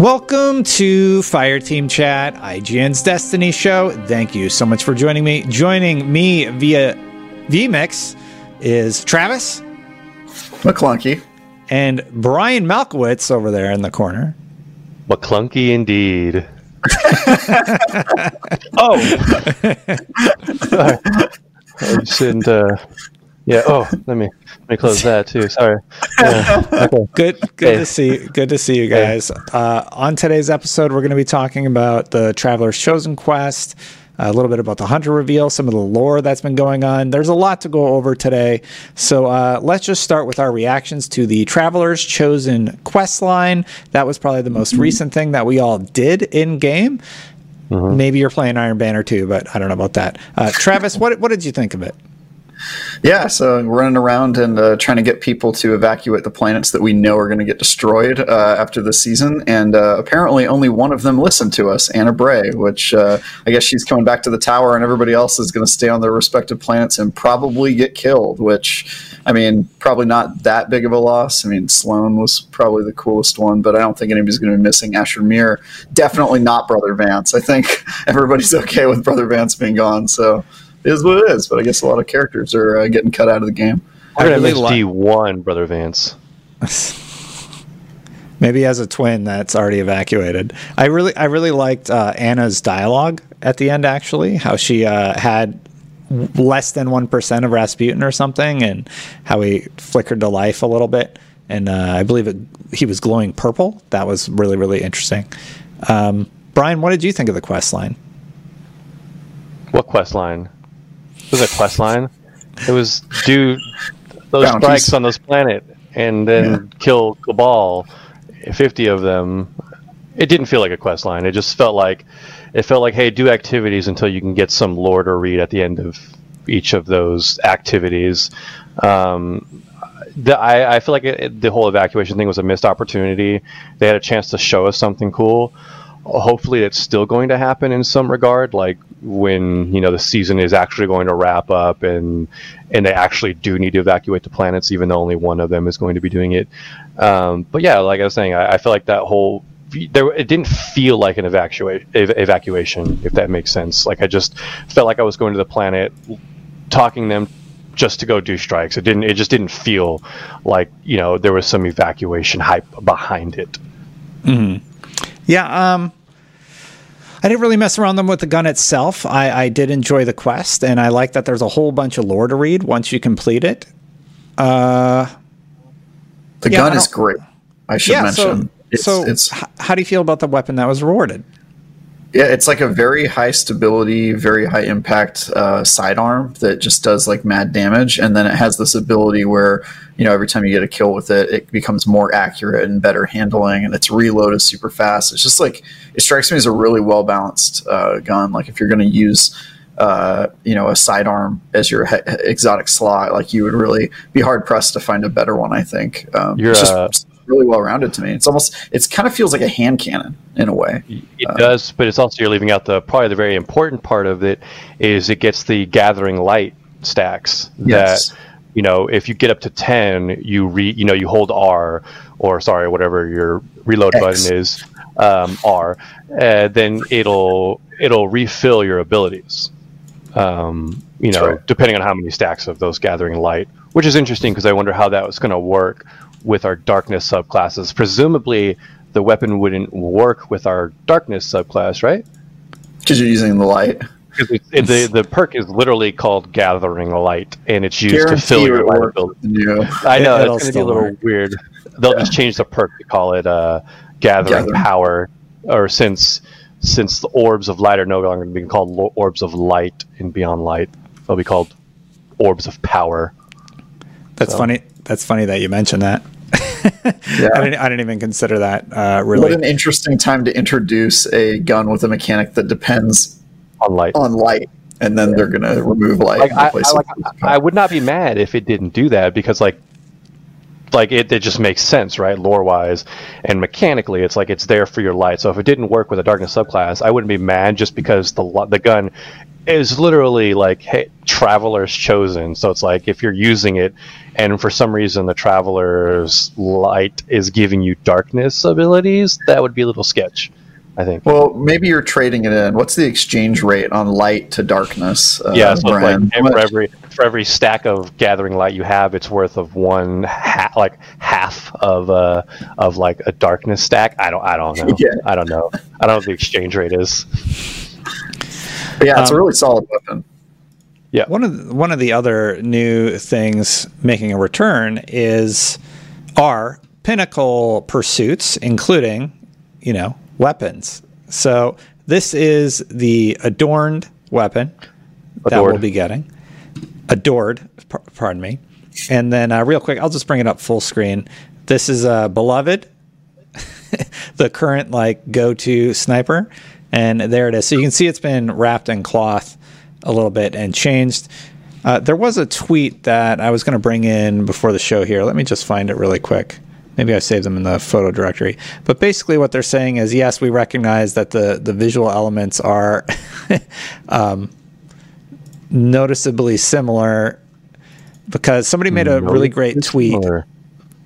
Welcome to Fireteam Chat, IGN's Destiny Show. Thank you so much for joining me. Joining me via VMix is Travis McClunky and Brian Malkowitz over there in the corner. McClunky indeed. oh, I shouldn't. Uh, yeah. Oh, let me let me close that too. Sorry. Yeah, okay. Good, good Hey. to see. Good to see you guys. Uh, on today's episode, we're going to be talking about the Traveler's Chosen quest, a little bit about the Hunter reveal, some of the lore that's been going on. There's a lot to go over today, so uh, let's just start with our reactions to the Traveler's Chosen quest line. That was probably the most recent thing that we all did in game. Maybe you're playing Iron Banner too, but I don't know about that. Uh, Travis, what what did you think of it? Yeah, so running around and uh, trying to get people to evacuate the planets that we know are going to get destroyed uh, after the season. And uh, apparently, only one of them listened to us, Ana Bray, which uh, I guess she's coming back to the tower, and everybody else is going to stay on their respective planets and probably get killed. Which, I mean, probably not that big of a loss. I mean, Sloane was probably the coolest one, but I don't think anybody's going to be missing Asher Mir. Definitely not Brother Vance. I think everybody's okay with Brother Vance being gone. So. It is what it is, but I guess a lot of characters are uh, getting cut out of the game. We're gonna really miss li- D one, brother Vance. Maybe as a twin that's already evacuated. I really, I really liked uh, Ana's dialogue at the end. Actually, how she uh, had less than one percent of Rasputin or something, and how he flickered to life a little bit. And uh, I believe it, he was glowing purple. That was really, really interesting. Um, Brian, what did you think of the quest line? What quest line? It was a quest line. It was do those Bounties. strikes on this planet and then kill Cabal, fifty of them. It didn't feel like a quest line. It just felt like it felt like hey, do activities until you can get some lore to read at the end of each of those activities. Um, the, I, I feel like it, the whole evacuation thing was a missed opportunity. They had a chance to show us something cool. Hopefully, it's still going to happen in some regard, like when you know the season is actually going to wrap up and and they actually do need to evacuate the planets, even though only one of them is going to be doing it. Um, but yeah, like I was saying, I, I feel like that whole there it didn't feel like an evacuation ev- evacuation, if that makes sense. Like I just felt like I was going to the planet, talking them just to go do strikes. It didn't. It just didn't feel like you know there was some evacuation hype behind it. Yeah, um, I didn't really mess around them with the gun itself. I, I did enjoy the quest, and I like that there's a whole bunch of lore to read once you complete it. Uh, The Yeah, gun is great. I should yeah, so mention. it's, so it's how do you feel about the weapon that was rewarded? Yeah, it's like a very high stability, very high impact uh, sidearm that just does like mad damage, and then it has this ability where you know every time you get a kill with it, it becomes more accurate and better handling, and its reload is super fast. It's just like it strikes me as a really well balanced uh, gun. Like if you're going to use uh, you know a sidearm as your he- exotic slot, like you would really be hard pressed to find a better one. I think um, You're, just uh, really well rounded to me. It's almost it's kind of feels like a hand cannon in a way. It does, but it's also you're leaving out the probably the very important part of it is it gets the gathering light stacks Yes. that you know if you get up to ten you re you know you hold R or sorry whatever your reload X. button is um, R uh, then it'll it'll refill your abilities um, you know right. depending on how many stacks of those gathering light which is interesting because I wonder how that was going to work with our darkness subclasses presumably the weapon wouldn't work with our darkness subclass right Because you're using the light. because it, it- the the perk is literally called Gathering Light, and it's used to fill your would light work ability. with the new. I know It- it'll it's going to be a little work. weird. They'll just change the perk to call it uh, Gathering, Gathering. Power, or since since the orbs of light are no longer being called orbs of light in Beyond Light, they'll be called orbs of power. That's So- funny. That's funny that you mentioned that. Yeah. I didn't. I didn't even consider that. Uh, really. What an interesting time to introduce a gun with a mechanic that depends On light, on light, and then they're going to remove light like and I, I, like, I would not be mad if it didn't do that because like like it, it just makes sense right lore wise and mechanically it's like it's there for your light so if it didn't work with a darkness subclass i wouldn't be mad just because the the gun is literally like hey, traveler's chosen so it's like if you're using it and for some reason the traveler's light is giving you darkness abilities that would be a little sketch i think Well, maybe you're trading it in. What's the exchange rate on light to darkness? Uh, yeah, so Brian? like for every for every stack of gathering light you have, it's worth of one ha- like half of uh of like a darkness stack. I don't I don't know. Yeah. I don't know. I don't know what the exchange rate is. But yeah, it's a Um, really solid weapon. Yeah. One of the, one of the other new things making a return is our pinnacle pursuits, including, you know, weapons. So this is the adorned weapon that we'll be getting. Adored, par- pardon me. And then, uh, real quick, I'll just bring it up full screen. This is uh, beloved, the current like go-to sniper, and there it is. So you can see it's been wrapped in cloth a little bit and changed. Uh, there was a tweet that I was going to bring in before the show here. Let me just find it really quick. Maybe I saved them in the photo directory. But basically, what they're saying is, yes, we recognize that the the visual elements are um, noticeably similar because somebody made a really great tweet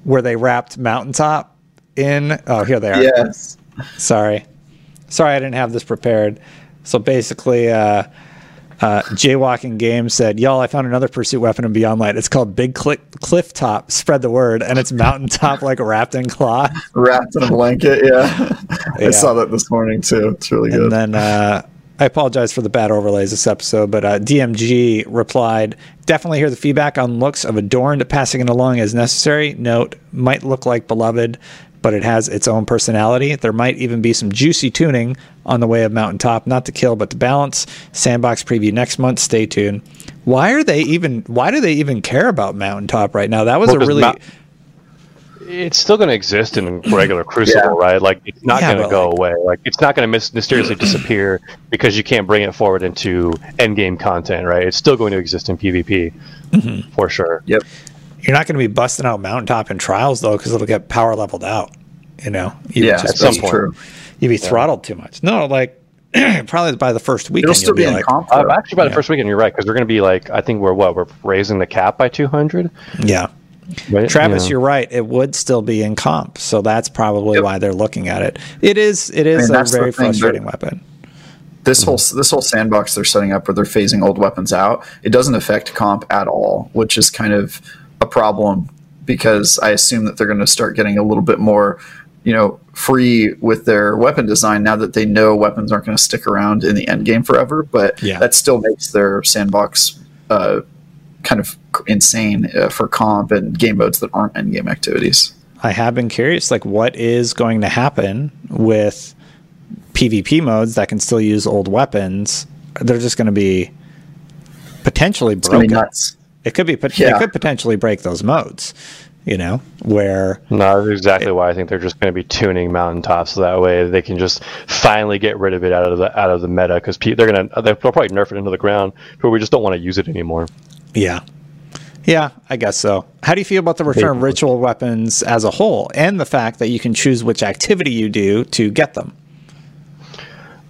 where they wrapped Mountaintop in. Oh, here they are. Yes. Sorry. Sorry, I didn't have this prepared. So basically, uh, uh, Jaywalking Games said, Y'all, I found another pursuit weapon in Beyond Light. It's called Big Cli- Cliff Top. Spread the word. And it's Mountaintop, like wrapped in cloth. Wrapped in a blanket. Yeah. Yeah. I saw that this morning too. It's really good. And then uh, I apologize for the bad overlays this episode, but uh, DMG replied, Definitely hear the feedback on looks of adorned, passing it along as necessary. Note, might look like beloved, but it has its own personality. There might even be some juicy tuning on the way of Mountaintop, not to kill, but to balance. Sandbox preview next month. Stay tuned. Why are they even? Why do they even care about Mountaintop right now? That was Well, a 'cause really. Mount- it's still going to exist in regular Crucible, Yeah. right? Like it's not Yeah, going to go like- away. Like it's not going to mis- mysteriously disappear because you can't bring it forward into endgame content, right? It's still going to exist in PvP Mm-hmm. for sure. yep. You're not going to be busting out Mountaintop in trials though, because it'll get power leveled out. You know. You Yeah, just at some be- point. true. you'd be throttled too much. No, like probably by the first weekend. It'll still you'll be, be, in like, comp. Uh, though. actually, by the Yeah. first weekend, you're right because we're going to be like, I think we're what we're raising the cap by 200. yeah. Right? Travis, Yeah. you're right. It would still be in comp, so that's probably why they're looking at it. It is. It is I mean, a very frustrating they're- weapon. this whole this whole sandbox they're setting up where they're phasing old weapons out it doesn't affect comp at all which is kind of a problem because i assume that they're going to start getting a little bit more you know free with their weapon design now that they know weapons aren't going to stick around in the end game forever but Yeah. that still makes their sandbox uh, kind of insane uh, for comp and game modes that aren't end game activities I have been curious, like what is going to happen with PvP modes that can still use old weapons, they're just going to be potentially It's broken. nuts. It could be, pot- Yeah. it could potentially break those modes. You know, where No, that's exactly why I think they're just going to be tuning mountaintops so that way they can just finally get rid of it out of the out of the meta because they're gonna they'll probably nerf it into the ground, but we just don't want to use it anymore. Yeah. Yeah, I guess so. How do you feel about the return of ritual weapons as a whole and the fact that you can choose which activity you do to get them?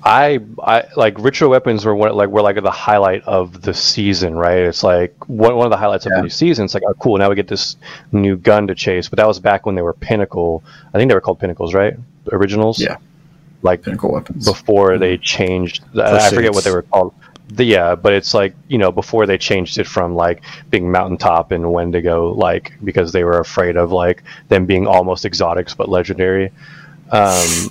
I, I like ritual weapons were one, like were like the highlight of the season, right? It's like one, one of the highlights of the new season. It's like, oh, cool, now we get this new gun to chase. But that was back when they were Pinnacle. I think they were called Pinnacles, right? The originals. Yeah, Like pinnacle weapons. before they changed. I forget what they were called. The, yeah, but it's like you know before they changed it from like being mountaintop and Wendigo, like because they were afraid of like them being almost exotics but legendary. Um,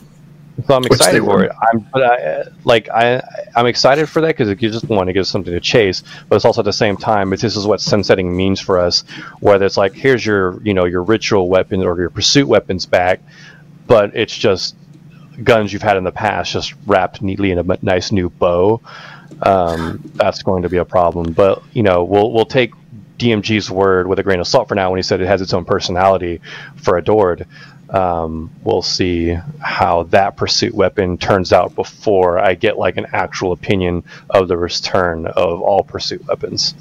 so I'm excited for were. it. I'm but I like I I'm excited for that because you just want to give something to chase, but it's also at the same time. If this is what sunsetting means for us, whether it's like here's your you know your ritual weapon or your pursuit weapons back, but it's just guns you've had in the past just wrapped neatly in a nice new bow, um, that's going to be a problem. But you know, we'll we'll take DMG's word with a grain of salt for now when he said it has its own personality for Adored. Um, we'll see how that pursuit weapon turns out before I get like an actual opinion of the return of all pursuit weapons.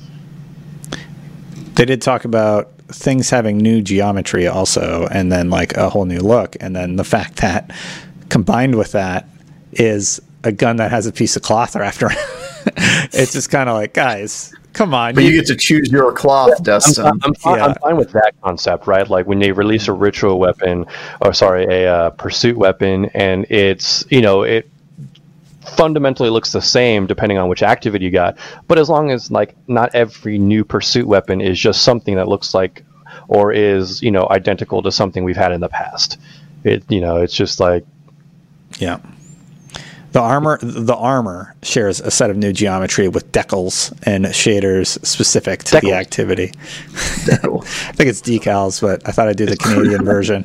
They did talk about things having new geometry also, and then like a whole new look. And then the fact that combined with that is a gun that has a piece of cloth wrapped around. it's just kind of like, guys, come on. but you get to choose your cloth, Destin. I'm, I'm, fine, Yeah. I'm fine with that concept, right? Like when they release a ritual weapon, or sorry, a uh, pursuit weapon, and it's you know it fundamentally looks the same depending on which activity you got. But as long as like not every new pursuit weapon is just something that looks like or is you know identical to something we've had in the past. It you know it's just like Yeah. The armor the armor shares a set of new geometry with decals and shaders specific to the activity. I think it's decals, but I thought I'd do the Canadian version.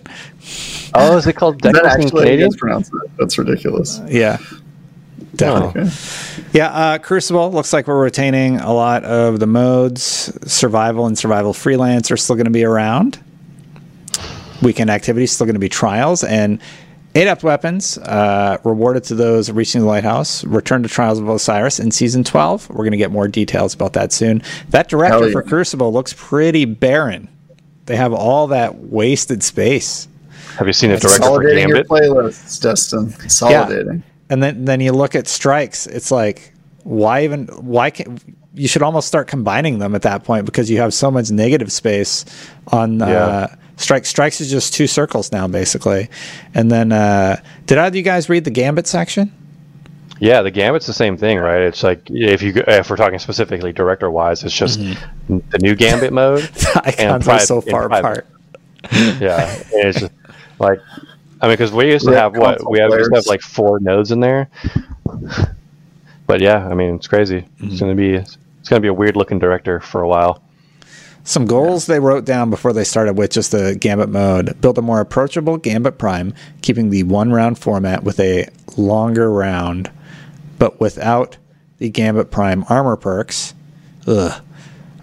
oh, is it called Is that Decals in actually Canadian? is pronounced that? That's ridiculous. Yeah. Definitely. Oh. Okay. Yeah, uh, Crucible looks like we're retaining a lot of the modes. Survival and survival freelance are still going to be around. Weekend activities still going to be trials and adept weapons uh, rewarded to those reaching the lighthouse. Return to Trials of Osiris in season twelve. We're going to get more details about that soon. That director yeah. for Crucible looks pretty barren. They have all that wasted space. Have you seen the director for Consolidating your playlists, Destin. Consolidating. And then then you look at strikes. It's like why even why can't you should almost start combining them at that point because you have so much negative space on uh, Yeah. strike. Strike strikes is just two circles now basically. And then uh, did either of you guys read the Gambit section? Yeah, the Gambit's the same thing, right? It's like if you if we're talking specifically director wise, it's just the new Gambit mode. The icons are private- so far private. apart. yeah, and it's just like I mean, because we used to Yeah, have what console we have, we used to have like four nodes in there. But yeah, I mean, it's crazy. It's gonna be it's gonna be a weird looking director for a while. Some goals they wrote down before they started with just the Gambit mode. Build a more approachable Gambit Prime, keeping the one round format with a longer round, but without the Gambit Prime armor perks. Ugh.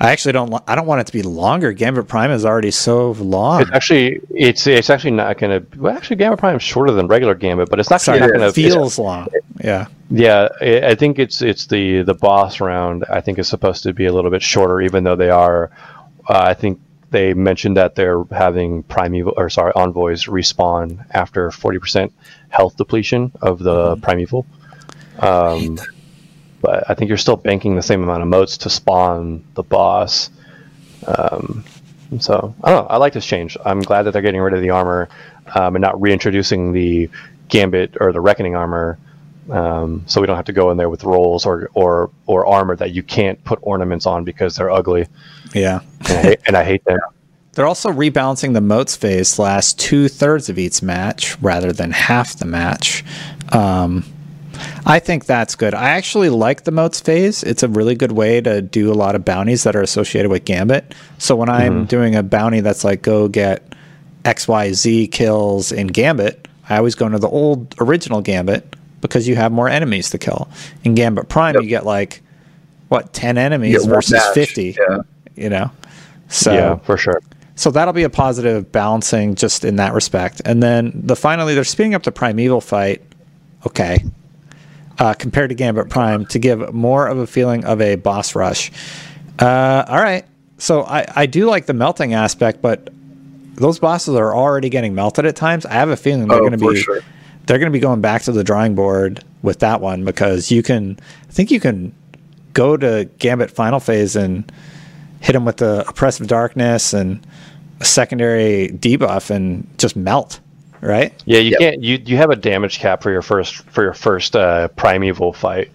I actually don't. I don't want it to be longer. Gambit Prime is already so long. It's actually it's it's actually not gonna. Well, actually, Gambit Prime is shorter than regular Gambit, but it's not, Sorry, not it gonna feels long. Yeah. Yeah, I I think it's it's the the boss round. I think is supposed to be a little bit shorter, even though they are. Uh, I think they mentioned that they're having primeval or sorry envoys respawn after forty percent health depletion of the primeval. Um, but I think you're still banking the same amount of motes to spawn the boss. Um, so I don't know. I like this change. I'm glad that they're getting rid of the armor um, and not reintroducing the gambit or the reckoning armor. Um, so we don't have to go in there with rolls or, or or armor that you can't put ornaments on because they're ugly, Yeah. and I hate, and I hate them. They're also rebalancing the motes phase last two thirds of each match rather than half the match. Um, I think that's good. I actually like the motes phase. It's a really good way to do a lot of bounties that are associated with Gambit. So when I'm doing a bounty that's like go get XYZ kills in Gambit, I always go into the old original Gambit, because you have more enemies to kill. In Gambit Prime, Yep. you get like what ten enemies You get one versus dash, fifty. Yeah. You know, so yeah, for sure. so that'll be a positive balancing just in that respect. And then the finally, they're speeding up the Primeval fight. Okay. Uh, compared to Gambit Prime to give more of a feeling of a boss rush. Uh, all right. So I, I do like the melting aspect, but those bosses are already getting melted at times. I have a feeling they're Oh, going to be sure. They're going to be going back to the drawing board with that one because you can I think you can go to Gambit final phase and hit them with the oppressive darkness and a secondary debuff and just melt, right? Yeah, you Yep. can't. You you have a damage cap for your first for your first uh, primeval fight.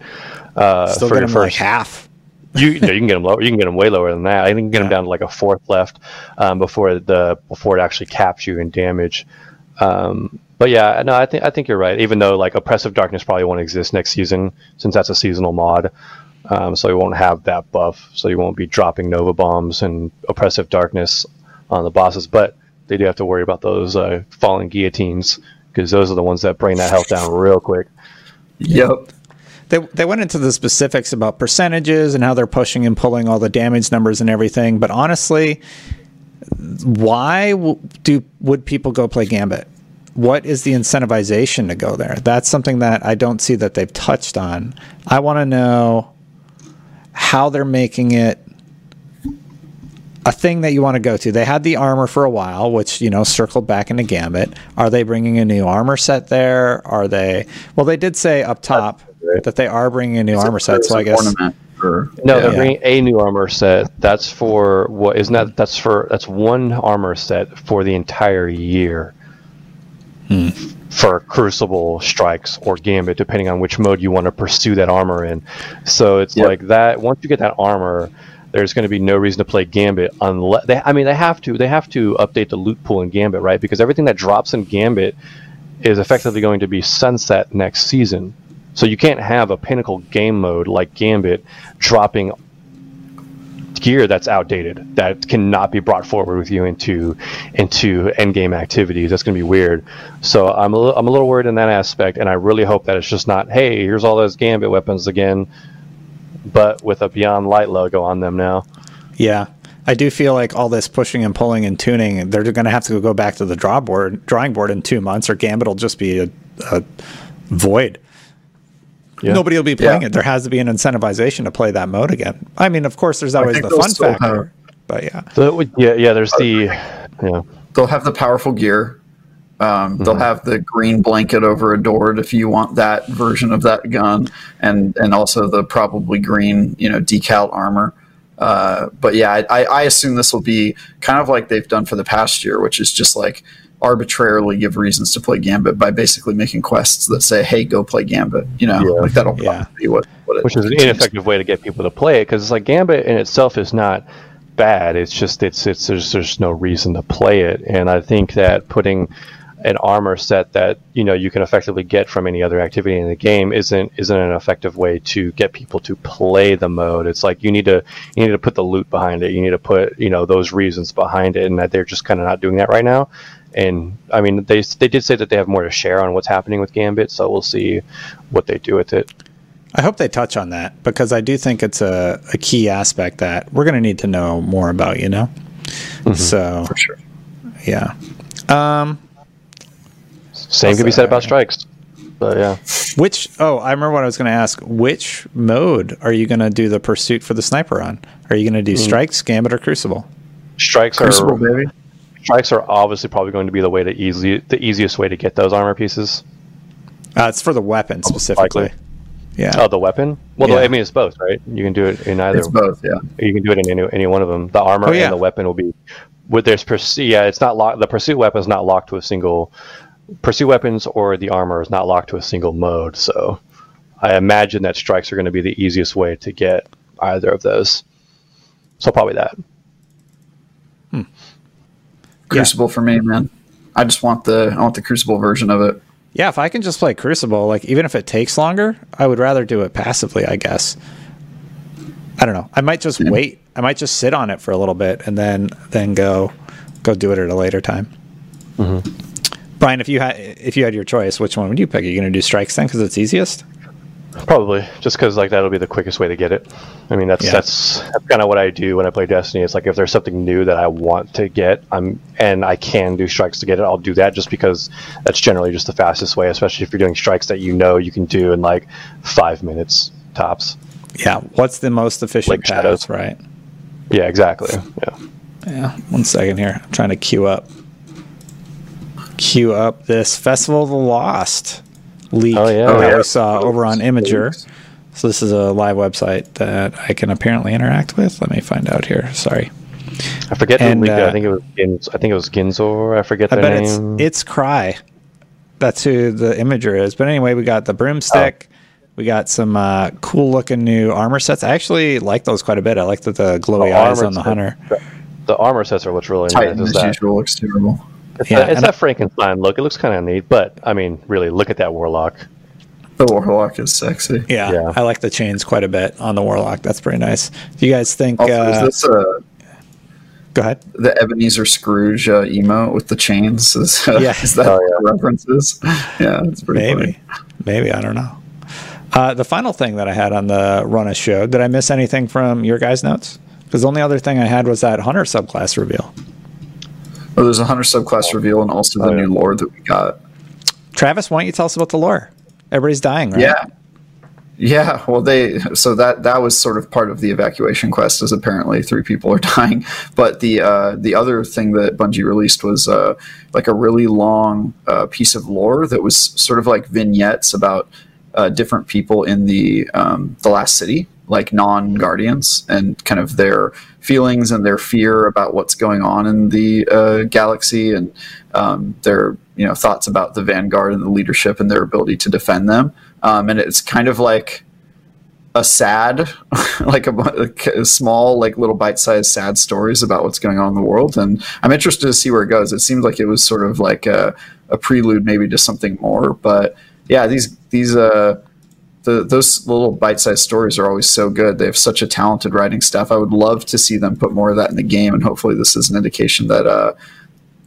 Uh, Still for get your them like first, half. you no, you can get them low. You can get them way lower than that. I think you can get them down to like a fourth left um, before the before it actually caps you in damage. Um, but yeah, no, I think I think you're right. Even though like oppressive darkness probably won't exist next season since that's a seasonal mod, um, so you won't have that buff. So you won't be dropping nova bombs and oppressive darkness on the bosses. But they do have to worry about those uh, falling guillotines because those are the ones that bring that health down real quick. Yep. They, they went into the specifics about percentages and how they're pushing and pulling all the damage numbers and everything. But honestly, why w- do would people go play Gambit? What is the incentivization to go there? That's something that I don't see that they've touched on. I want to know how they're making it a thing that you want to go to. They had the armor for a while, which you know circled back into Gambit. Are they bringing a new armor set there? Are they? Well, they did say up top that they are bringing a new armor set. So I guess ornament for- No, yeah. they're bringing a new armor set. That's for what? Isn't that? That's for that's one armor set for the entire year. For Crucible strikes or Gambit, depending on which mode you want to pursue that armor in. So it's Yep. like that. Once you get that armor, there's going to be no reason to play Gambit unless they. I mean, they have to. They have to update the loot pool in Gambit, right? Because everything that drops in Gambit is effectively going to be sunset next season. So you can't have a pinnacle game mode like Gambit dropping gear that's outdated that cannot be brought forward with you into into end game activities. That's going to be weird. So I'm a little, I'm a little worried in that aspect, and I really hope that it's just not hey here's all those Gambit weapons again, but with a Beyond Light logo on them now. yeah, I do feel like all this pushing and pulling and tuning, they're going to have to go back to the draw board, drawing board in two months, or Gambit will just be a, a void. Yeah. Nobody will be playing Yeah. it. There has to be an incentivization to play that mode again. I mean, of course, there's always the fun factor, have- but yeah, So would- yeah yeah there's the yeah They'll have the powerful gear. Um, They'll Mm-hmm. have the green blanket over a door if you want that version of that gun, and and also the probably green, you know, decal armor. Uh, but yeah, I, I I assume this will be kind of like they've done for the past year, which is just like arbitrarily give reasons to play Gambit by basically making quests that say, "Hey, go play Gambit." You know, Yeah. like that'll Yeah. be what, what which is an ineffective way to get people to play it because it's like Gambit in itself is not bad. It's just it's it's there's there's no reason to play it, and I think that putting an armor set that you know you can effectively get from any other activity in the game isn't isn't an effective way to get people to play the mode. It's like you need to you need to put the loot behind it. You need to put you know those reasons behind it, and that they're just kind of not doing that right now. And I mean, they they did say that they have more to share on what's happening with Gambit, so we'll see what they do with it. I hope they touch on that because I do think it's a, a key aspect that we're going to need to know more about. You know, so for sure. yeah. Um, Same can be said about strikes. But yeah, Which oh, I remember what I was going to ask. Which mode are you going to do the pursuit for the sniper on? Are you going to do strikes, gambit, or crucible? strikes Crucible, are baby. Strikes are obviously probably going to be the way to easily the easiest way to get those armor pieces. Uh, it's for the weapon specifically. likely. Yeah. Oh, the weapon. Well, Yeah. I mean, it's both, right? You can do it in either. It's both, yeah. You can do it in any, any one of them. The armor Oh, yeah. and the weapon will be. With there's pursuit. Yeah, it's not locked. The pursuit weapon is not locked to a single. Pursuit weapons or the armor is not locked to a single mode. So, I imagine that strikes are going to be the easiest way to get either of those. So probably that. Crucible for me, man. I just want the I want the Crucible version of it. Yeah, if I can just play Crucible, like even if it takes longer, I would rather do it passively, I guess. I don't know. I might just wait. I might just sit on it for a little bit and then then go go do it at a later time. Mm-hmm. Brian, if you had if you had your choice, which one would you pick? Are you going to do strikes then because it's easiest? Probably just because like that'll be the quickest way to get it. I mean that's Yeah. that's, that's kind of what I do when I play Destiny. It's like if there's something new that I want to get, I'm and I can do strikes to get it, I'll do that just because that's generally just the fastest way. Especially if you're doing strikes that you know you can do in like five minutes tops. Yeah. What's the most efficient Like path, shadows. right? Yeah, exactly. Yeah. Yeah. One second here. I'm trying to queue up. Queue up this Festival of the Lost leak Oh, yeah. that Oh, yeah. we saw over on Imgur. So this is a live website that I can apparently interact with. Let me find out here. Sorry. I forget And, who leaked it. uh, I think it was Gins, I think it was Ginsor. I forget I their bet it's name. it's Cry. That's who the imager is. But anyway, we got the broomstick. Oh. We got some uh, cool looking new armor sets. I actually like those quite a bit. I like the, the glowy The eyes on the set- hunter. the armor sets are what's really Titan nice. Is as that usual looks terrible. It's, Yeah, that, it's and that Frankenstein look. It looks kind of neat, but I mean, really, look at that warlock. The warlock is sexy. Yeah, Yeah. I like the chains quite a bit on the warlock. That's pretty nice. Do you guys think? Also, uh, is this uh, go ahead. the Ebenezer Scrooge uh, emote with the chains? Is, uh, Yeah. is that Oh, yeah. references? Yeah, it's pretty Maybe, funny. maybe I don't know. Uh, the final thing that I had on the Runner show. Did I miss anything from your guys' notes? Because the only other thing I had was that hunter subclass reveal. Well, there's a hunter subclass reveal and also the Oh, yeah. new lore that we got. Travis, why don't you tell us about the lore? Everybody's dying, right? Yeah. Yeah, well, they so that that was sort of part of the evacuation quest. Is apparently three people are dying, but the uh, the other thing that Bungie released was uh, like a really long uh, piece of lore that was sort of like vignettes about uh, different people in the um, the last city, like non guardians, and kind of their feelings and their fear about what's going on in the uh, galaxy, and um, their you know thoughts about the vanguard and the leadership and their ability to defend them. Um, and it's kind of like a sad, like a, a small, like little bite-sized sad stories about what's going on in the world. And I'm interested to see where it goes. It seems like it was sort of like a, a prelude, maybe to something more. But yeah, these these uh, the, those little bite-sized stories are always so good. They have such a talented writing staff. I would love to see them put more of that in the game, and hopefully, this is an indication that uh,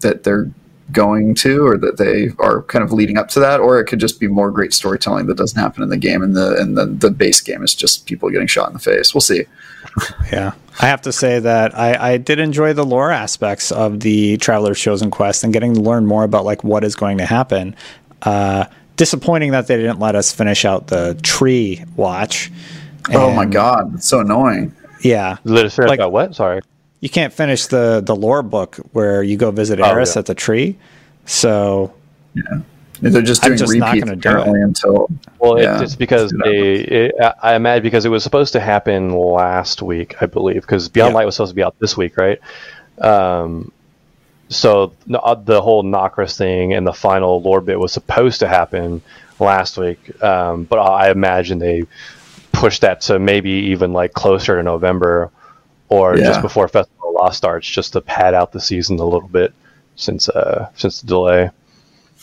that they're going to, or that they are kind of leading up to that, or it could just be more great storytelling that doesn't happen in the game, and the and the, the base game is just people getting shot in the face. We'll see. Yeah. I have to say that I, I did enjoy the lore aspects of the Traveler's Chosen Quest and getting to learn more about like what is going to happen. Uh, disappointing that they didn't let us finish out the tree watch. oh my god, it's so annoying. Yeah. Let us Like- about what? Sorry. You can't finish the, the lore book where you go visit Oh, Eris yeah. at the tree. So yeah. They're just I'm doing just not repeats gonna do it. until Well, Yeah, it's, it's because they, it, I I imagine because it was supposed to happen last week, I believe, because Beyond Yeah. Light was supposed to be out this week, right? Um, so uh, the whole Nokris thing and the final lore bit was supposed to happen last week, um, but I imagine they pushed that to maybe even like closer to November or Yeah. just before Festival of Lost starts, just to pad out the season a little bit since uh, since the delay.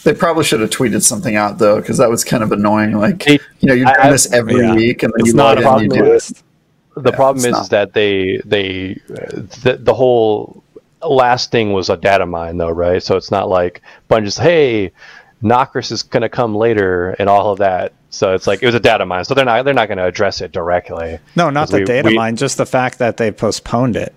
they probably should have tweeted something out though, because that was kind of annoying. Like you know, you're doing this every Yeah. week, and then it's you not log in you do it. the Yeah, problem is, not. is that they they the, the whole last thing was a data mine though right so it's not like Bungie's hey Nokris is going to come later and all of that so it's like it was a data mine so they're not they're not going to address it directly No, not the we- data we- mine, just the fact that they postponed it.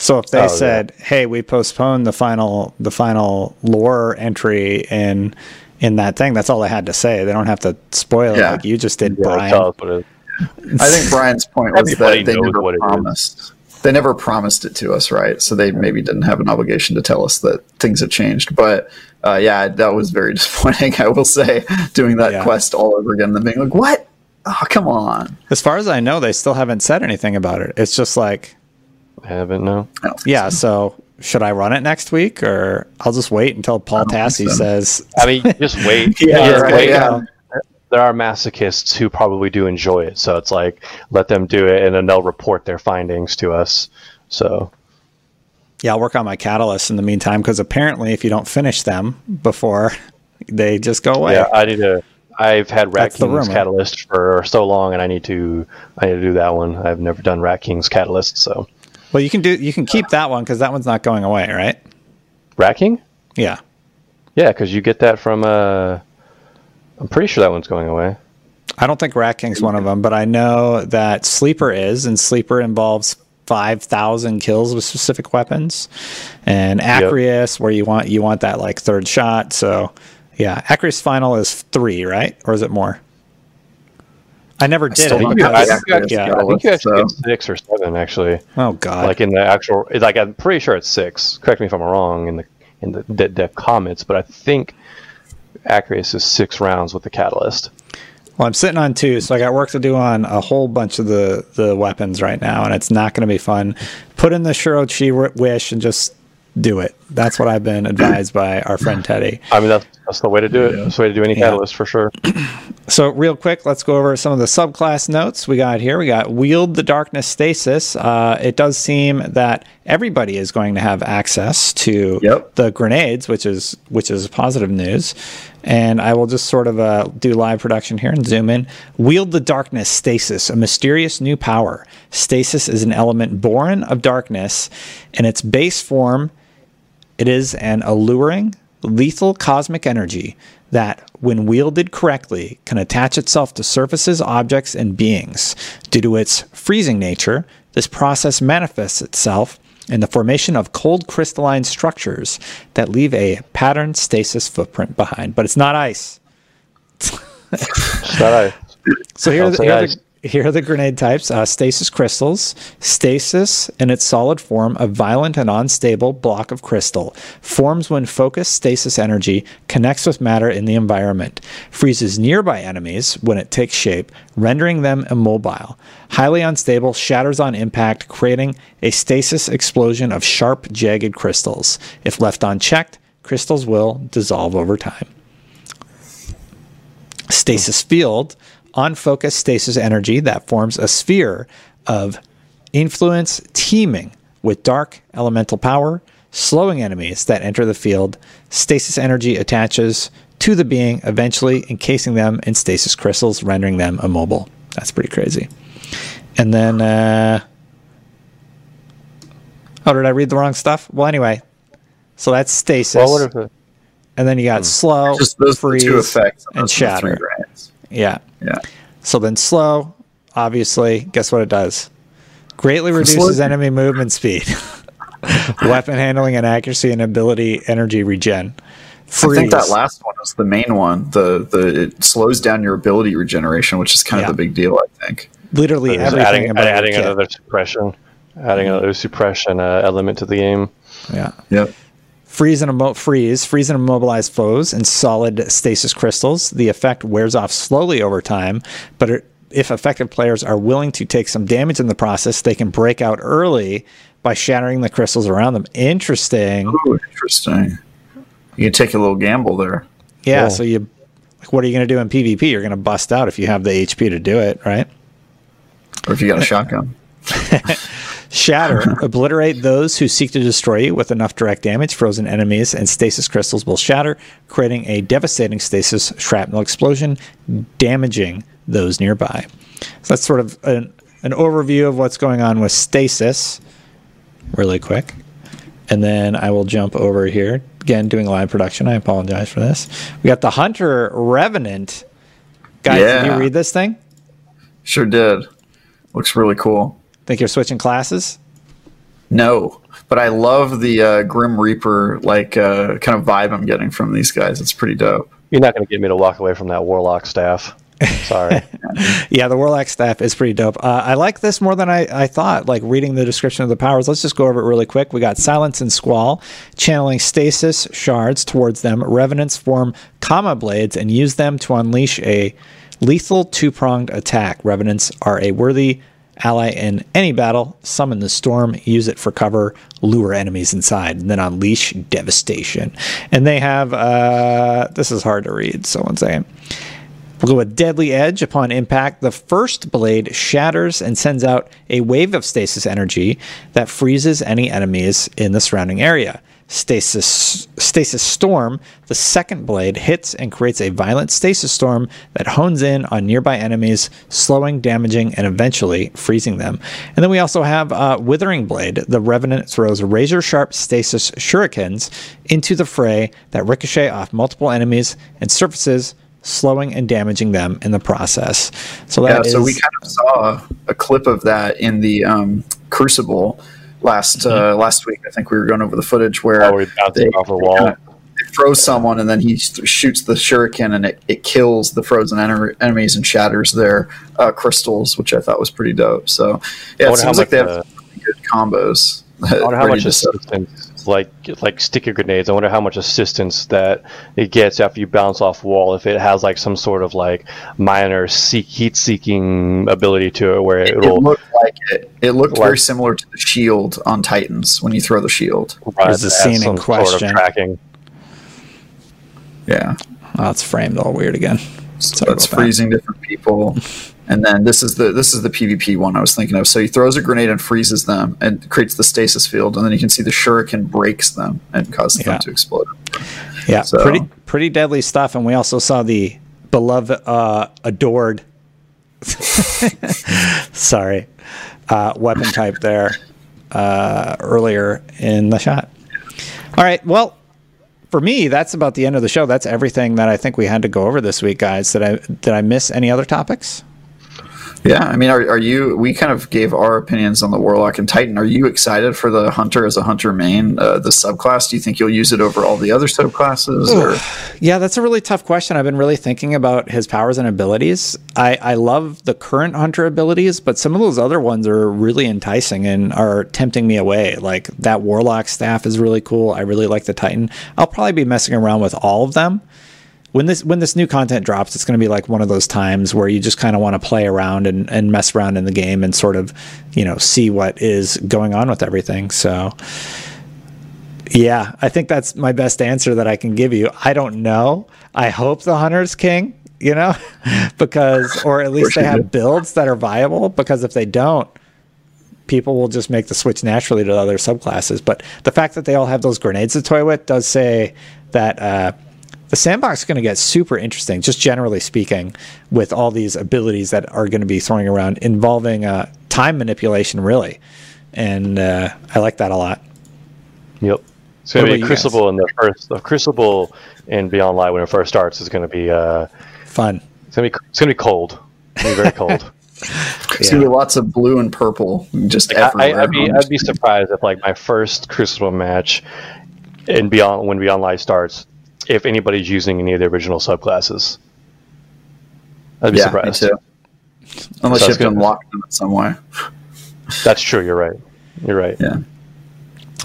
So if they Oh, yeah. said, "Hey, we postponed the final the final lore entry in in that thing," that's all they had to say. They don't have to spoil it like you just did, Yeah, Brian. tell us what it is. I think Brian's point was that they never what it is. promised. They never promised it to us, right? So they maybe didn't have an obligation to tell us that things had changed. But uh, yeah, that was very disappointing. I will say, doing that Yeah. quest all over again, and then being like, "What? Oh, come on!" As far as I know, they still haven't said anything about it. It's just like, I haven't no I yeah. so. So should I run it next week, or I'll just wait until Paul don't Tassi so. says, I mean just wait Yeah, Just right, wait. yeah. There are masochists who probably do enjoy it so it's like let them do it and then they'll report their findings to us so "Yeah, I'll work on my catalysts in the meantime," because apparently, if you don't finish them before, they just go away. Yeah, I need to. I've had Rat That's King's. Catalyst for so long, and I need to. I need to do that one. I've never done Rat King's Catalyst, so Well, you can do you can keep that one because that one's not going away, right? Rat King. Yeah. Yeah, because you get that from. Uh, I'm pretty sure that one's going away. I don't think Rat King's one of them, but I know that Sleeper is, and Sleeper involves five thousand kills with specific weapons, and Acrius where you want you want that like third shot. So yeah, Acrius final is three, right, or is it more? I never did still it. don't because- I think you actually, yeah. I think you actually So- get six or seven actually. Oh god. Like in the actual, like I'm pretty sure it's six. Correct me if I'm wrong in the in the the, the comments, but I think Acrius is six rounds with the catalyst. Well, I'm sitting on two, so I got work to do on a whole bunch of the the weapons right now, and it's not going to be fun. Put in the Shuro Chi wish and just do it. That's what I've been advised by our friend Teddy. I mean, that's, that's the way to do it. That's the way to do any Yeah. catalyst for sure. So, real quick, let's go over some of the subclass notes we got here. We got wield the darkness stasis. Uh, it does seem that everybody is going to have access to Yep. the grenades, which is which is positive news. And I will just sort of uh, do live production here and zoom in. Wield the darkness stasis, a mysterious new power. Stasis is an element born of darkness. In its base form, it is an alluring, lethal cosmic energy that, when wielded correctly, can attach itself to surfaces, objects, and beings. Due to its freezing nature, this process manifests itself in the formation of cold crystalline structures that leave a patterned stasis footprint behind. But it's not ice. Should I? So here are, the, say here, are the, here are the grenade types uh, stasis crystals, stasis in its solid form, a violent and unstable block of crystal, forms when focused stasis energy connects with matter in the environment, freezes nearby enemies when it takes shape, rendering them immobile, highly unstable, shatters on impact, creating a stasis explosion of sharp, jagged crystals. If left unchecked, crystals will dissolve over time. Stasis field, unfocused stasis energy that forms a sphere of influence teeming with dark elemental power, slowing enemies that enter the field. Stasis energy attaches to the being, eventually encasing them in stasis crystals, rendering them immobile. That's pretty crazy. And then, uh, oh, did I read the wrong stuff? Well, anyway, so that's stasis. Well, what it, and then you got slow, Just those freeze, two effects and those are three shatter. Grades. Yeah. Yeah. So then slow, obviously, guess what it does? Greatly Slow- reduces enemy movement speed, weapon handling and accuracy, and ability energy regen. Freeze. I think that last one is the main one. The the it slows down your ability regeneration, which is kind Yeah. of the big deal. I think. literally just everything adding, about adding another suppression, adding another suppression uh, element to the game. Yeah. Yep. Freeze and immo- freeze, freeze and immobilize foes in solid stasis crystals. The effect wears off slowly over time, but it, if effective players are willing to take some damage in the process, they can break out early by shattering the crystals around them. Interesting. Ooh, interesting. You can take a little gamble there. Yeah, Yeah. so you like what are you going to do in PvP? You're going to bust out if you have the HP to do it, right? Or if you got a shotgun. Shatter, obliterate those who seek to destroy you with enough direct damage. Frozen enemies and stasis crystals will shatter, creating a devastating stasis shrapnel explosion, damaging those nearby. So that's sort of an, an overview of what's going on with stasis, really quick. And then I will jump over here. Again, doing live production. I apologize for this. We got the Hunter Revenant. Guys, did you read this thing? Sure did. Looks really cool. Think you're switching classes? No, but I love the uh, Grim Reaper like uh, kind of vibe I'm getting from these guys. It's pretty dope. You're not going to get me to walk away from that warlock staff. Sorry. Yeah, the Warlock staff is pretty dope. Uh, I like this more than I, I thought. Like reading the description of the powers, let's just go over it really quick. We got Silence and Squall, channeling stasis shards towards them. Revenants form kama blades and use them to unleash a lethal two pronged attack. Revenants are a worthy ally in any battle. Summon the storm, use it for cover, lure enemies inside, and then unleash devastation. And they have uh, this is hard to read, so one second. We'll go with Deadly Edge. Upon impact, the first blade shatters and sends out a wave of stasis energy that freezes any enemies in the surrounding area. Stasis stasis storm, the second blade hits and creates a violent stasis storm that hones in on nearby enemies, slowing, damaging, and eventually freezing them. And then we also have uh, Withering Blade. The Revenant throws razor sharp stasis shurikens into the fray that ricochet off multiple enemies and surfaces slowing and damaging them in the process. So that yeah, is so we kind of saw a clip of that in the um, Crucible last uh, last week. I think we were going over the footage where Oh, we're off a wall. kinda- they throw someone and then he shoots the shuriken and it, it kills the frozen enter- enemies and shatters their uh, crystals, which I thought was pretty dope. So yeah, it seems like they have uh, some good combos. I wonder how much assistance, like like sticky grenades. I wonder how much assistance that it gets after you bounce off wall. If it has like some sort of like minor seek, heat-seeking ability to it, where It it'll looked like it. It looked very similar to the shield on Titans when you throw the shield. provide There's the that scene in some sort of tracking. Yeah. oh, it's framed all weird again. So Sorry it's about that. freezing different people. And then this is the this is the PvP one I was thinking of. So he throws a grenade and freezes them and creates the stasis field, and then you can see the shuriken breaks them and causes Yeah. them to explode. Yeah, So- pretty pretty deadly stuff. And we also saw the beloved, uh, adored, sorry, uh, weapon type there uh, earlier in the shot. All right, well, for me, that's about the end of the show. That's everything that I think we had to go over this week, guys. Did I did I miss any other topics? Yeah, I mean, are, are you? We kind of gave our opinions on the Warlock and Titan. Are you excited for the Hunter as a Hunter main, uh, the subclass? Do you think you'll use it over all the other subclasses? Or Yeah, that's a really tough question. I've been really thinking about his powers and abilities. I, I love the current hunter abilities, but some of those other ones are really enticing and are tempting me away. Like that warlock staff is really cool. I really like the Titan. I'll probably be messing around with all of them. When this when this new content drops, it's going to be like one of those times where you just kind of want to play around and, and mess around in the game and sort of, you know, see what is going on with everything. So yeah, I think that's my best answer that I can give you. I don't know. I hope the hunter's king, you know, because, or at least they have builds that are viable, because if they don't, people will just make the switch naturally to the other subclasses. But the fact that they all have those grenades to toy with does say that uh, the sandbox is going to get super interesting, just generally speaking, with all these abilities that are going to be throwing around involving uh, time manipulation, really. And uh, I like that a lot. Yep. It's gonna be Crucible in the first. The Crucible in Beyond Light when it first starts is gonna be. Uh, Fun. it's gonna be. It's gonna be cold. It's gonna be very cold. There's gonna be lots of blue and purple just I, everywhere. I, I'd be. I'd be surprised if like my first Crucible match, in Beyond when Beyond Light starts, if anybody's using any of the original subclasses. I'd be yeah, surprised. me too. Unless So you have to unlock them in some way. That's true. You're right. You're right. Yeah.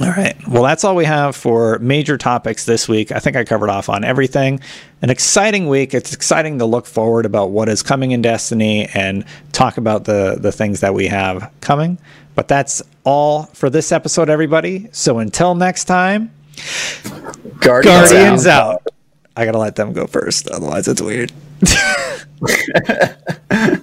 All right. Well, that's all we have for major topics this week. I think I covered off on everything. An exciting week. It's exciting to look forward about what is coming in Destiny and talk about the the things that we have coming. But that's all for this episode, everybody. So until next time, Guardians, Guardians out. out. I gotta let them go first, otherwise it's weird.